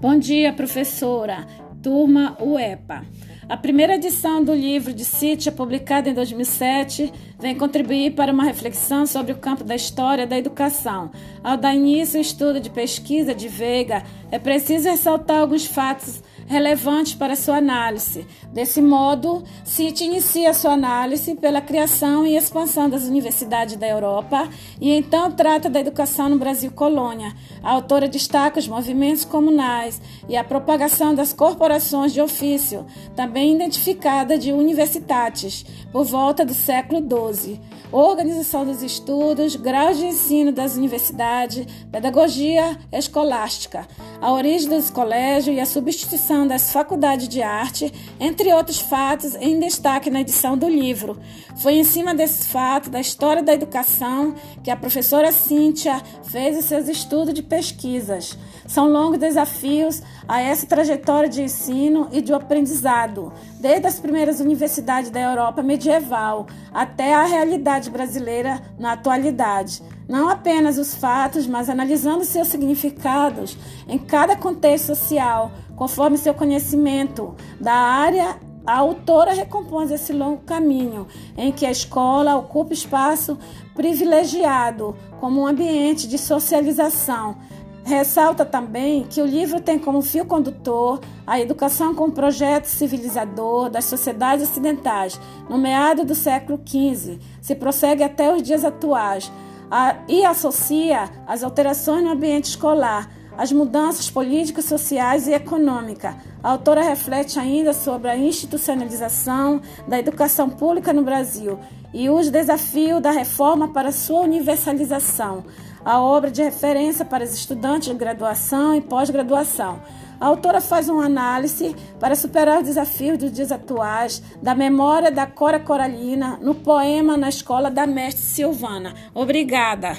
Bom dia, professora. Turma UEPA. A primeira edição do livro de Cítia, publicada em 2007, vem contribuir para uma reflexão sobre o campo da história da educação. Ao dar início ao estudo de pesquisa de Veiga, é preciso ressaltar alguns fatos relevantes para sua análise. Desse modo, Cite inicia sua análise pela criação e expansão das universidades da Europa e então trata da educação no Brasil colônia. A autora destaca os movimentos comunais e a propagação das corporações de ofício, também identificada de universitates, por volta do século XII organização dos estudos, graus de ensino das universidades, pedagogia escolástica, a origem dos colégios e a substituição das faculdades de arte, entre outros fatos em destaque na edição do livro. Foi em cima desse fato da história da educação que a professora Cíntia fez os seus estudos de pesquisas. São longos desafios a essa trajetória de ensino e de aprendizado, desde as primeiras universidades da Europa medieval até a realidade brasileira na atualidade. Não apenas os fatos, mas analisando seus significados em cada contexto social, conforme seu conhecimento da área a autora recompõe esse longo caminho em que a escola ocupa espaço privilegiado como um ambiente de socialização. Ressalta também que o livro tem como fio condutor a educação como projeto civilizador das sociedades ocidentais, no meado do século XV, se prossegue até os dias atuais, e associa as alterações no ambiente escolar, as mudanças políticas, sociais e econômicas. A autora reflete ainda sobre a institucionalização da educação pública no Brasil e os desafios da reforma para sua universalização. A obra de referência para os estudantes de graduação e pós-graduação. A autora faz uma análise para superar os desafios dos dias atuais da memória da Cora Coralina no poema Na Escola da Mestre Silvana. Obrigada.